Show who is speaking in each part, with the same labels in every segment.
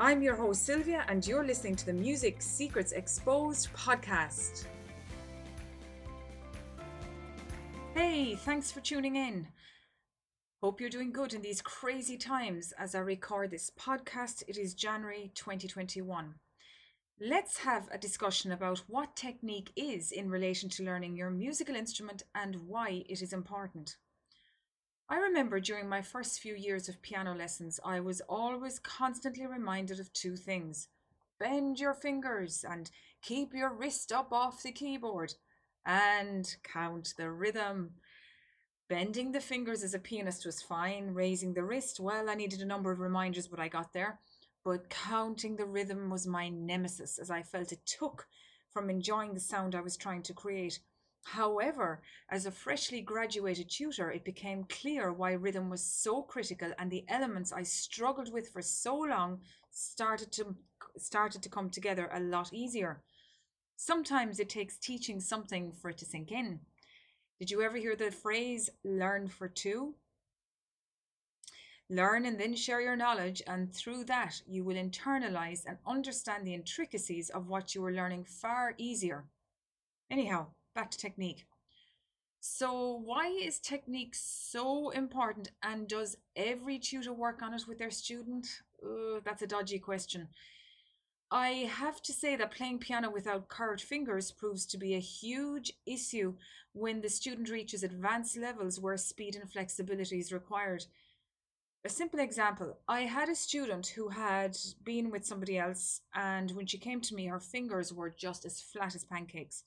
Speaker 1: I'm your host, Sylvia, and you're listening to the Music Secrets Exposed podcast. Hey, thanks for tuning in. Hope you're doing good in these crazy times as I record this podcast. It is January 2021. Let's have a discussion about what technique is in relation to learning your musical instrument and why it is important. I remember during my first few years of piano lessons, I was always constantly reminded of two things bend your fingers and keep your wrist up off the keyboard and count the rhythm. Bending the fingers as a pianist was fine, raising the wrist, well, I needed a number of reminders, but I got there. But counting the rhythm was my nemesis as I felt it took from enjoying the sound I was trying to create. However, as a freshly graduated tutor, it became clear why rhythm was so critical and the elements I struggled with for so long started to started to come together a lot easier. Sometimes it takes teaching something for it to sink in. Did you ever hear the phrase learn for two? Learn and then share your knowledge, and through that, you will internalize and understand the intricacies of what you are learning far easier. Anyhow, back to technique. So, why is technique so important and does every tutor work on it with their student? That's a dodgy question. I have to say that playing piano without curved fingers proves to be a huge issue when the student reaches advanced levels where speed and flexibility is required. A simple example I had a student who had been with somebody else, and when she came to me, her fingers were just as flat as pancakes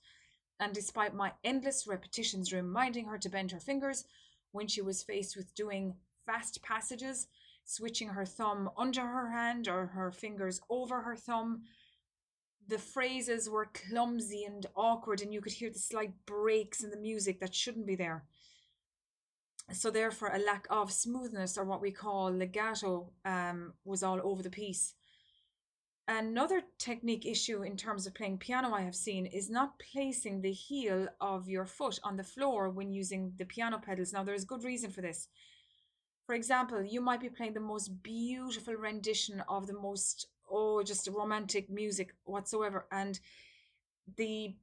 Speaker 1: and despite my endless repetitions reminding her to bend her fingers when she was faced with doing fast passages, switching her thumb under her hand or her fingers over her thumb, the phrases were clumsy and awkward, and you could hear the slight breaks in the music that shouldn't be there. So, therefore, a lack of smoothness, or what we call legato, um, was all over the piece. Another technique issue in terms of playing piano I have seen is not placing the heel of your foot on the floor when using the piano pedals. Now, there's good reason for this. For example, you might be playing the most beautiful rendition of the most, oh, just romantic music whatsoever, and the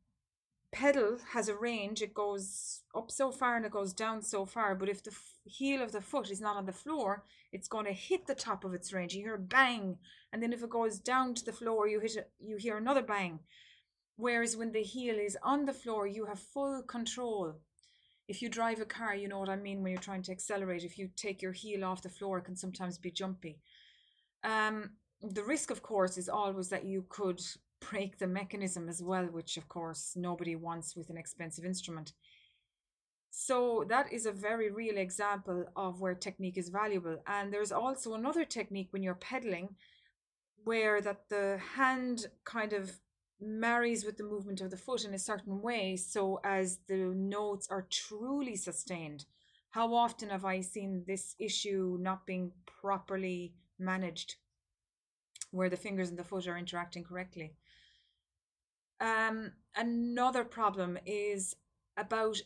Speaker 1: pedal has a range it goes up so far and it goes down so far but if the heel of the foot is not on the floor it's going to hit the top of its range. You hear a bang and then if it goes down to the floor you hit it you hear another bang. Whereas when the heel is on the floor you have full control. If you drive a car you know what i mean when you're trying to accelerate. If you take your heel off the floor it can sometimes be jumpy. Um the risk of course is always that you could break the mechanism as well, which of course nobody wants with an expensive instrument. So that is a very real example of where technique is valuable. And there's also another technique when you're pedaling where that the hand kind of marries with the movement of the foot in a certain way so as the notes are truly sustained. How often have I seen this issue not being properly managed? where the fingers and the foot are interacting correctly. Um, another problem is about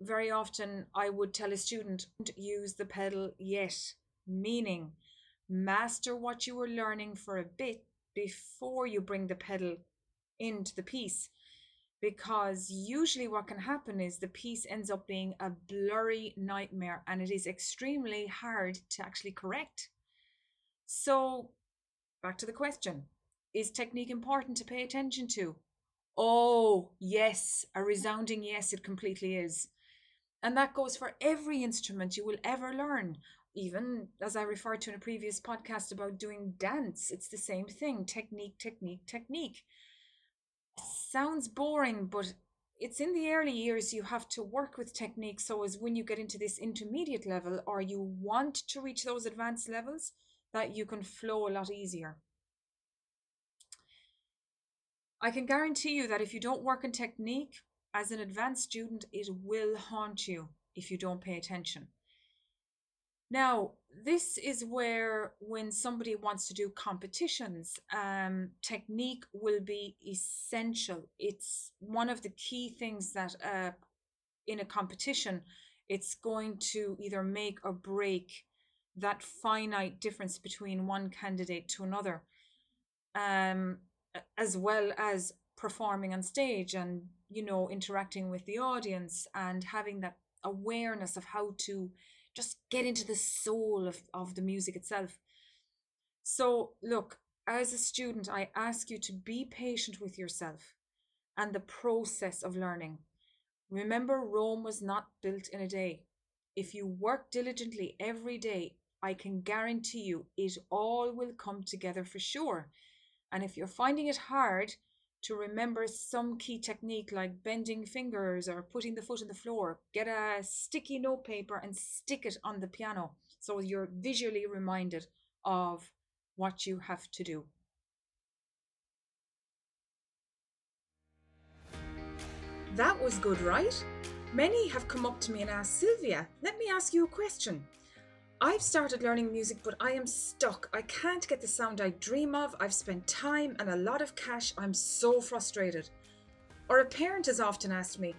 Speaker 1: very often I would tell a student don't use the pedal yet, meaning master what you were learning for a bit before you bring the pedal into the piece. Because usually, what can happen is the piece ends up being a blurry nightmare and it is extremely hard to actually correct. So, Back to the question Is technique important to pay attention to? Oh, yes, a resounding yes, it completely is. And that goes for every instrument you will ever learn. Even as I referred to in a previous podcast about doing dance, it's the same thing technique, technique, technique. Sounds boring, but it's in the early years you have to work with technique so as when you get into this intermediate level or you want to reach those advanced levels that you can flow a lot easier i can guarantee you that if you don't work in technique as an advanced student it will haunt you if you don't pay attention now, this is where when somebody wants to do competitions, um, technique will be essential. It's one of the key things that uh, in a competition, it's going to either make or break that finite difference between one candidate to another, um, as well as performing on stage and you know interacting with the audience and having that awareness of how to just get into the soul of, of the music itself. So, look, as a student, I ask you to be patient with yourself and the process of learning. Remember, Rome was not built in a day. If you work diligently every day, I can guarantee you it all will come together for sure. And if you're finding it hard, to remember some key technique like bending fingers or putting the foot on the floor. Get a sticky note paper and stick it on the piano so you're visually reminded of what you have to do. That was good, right? Many have come up to me and asked, Sylvia, let me ask you a question. I've started learning music, but I am stuck. I can't get the sound I dream of. I've spent time and a lot of cash. I'm so frustrated. Or a parent has often asked me,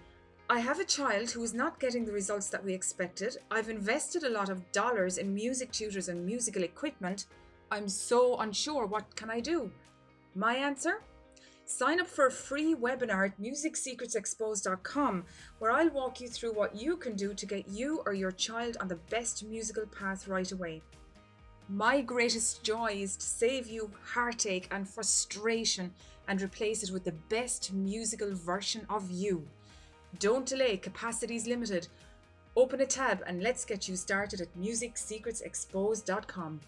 Speaker 1: I have a child who is not getting the results that we expected. I've invested a lot of dollars in music tutors and musical equipment. I'm so unsure. What can I do? My answer? Sign up for a free webinar at musicsecretsexposed.com where I'll walk you through what you can do to get you or your child on the best musical path right away. My greatest joy is to save you heartache and frustration and replace it with the best musical version of you. Don't delay, capacity is limited. Open a tab and let's get you started at musicsecretsexposed.com.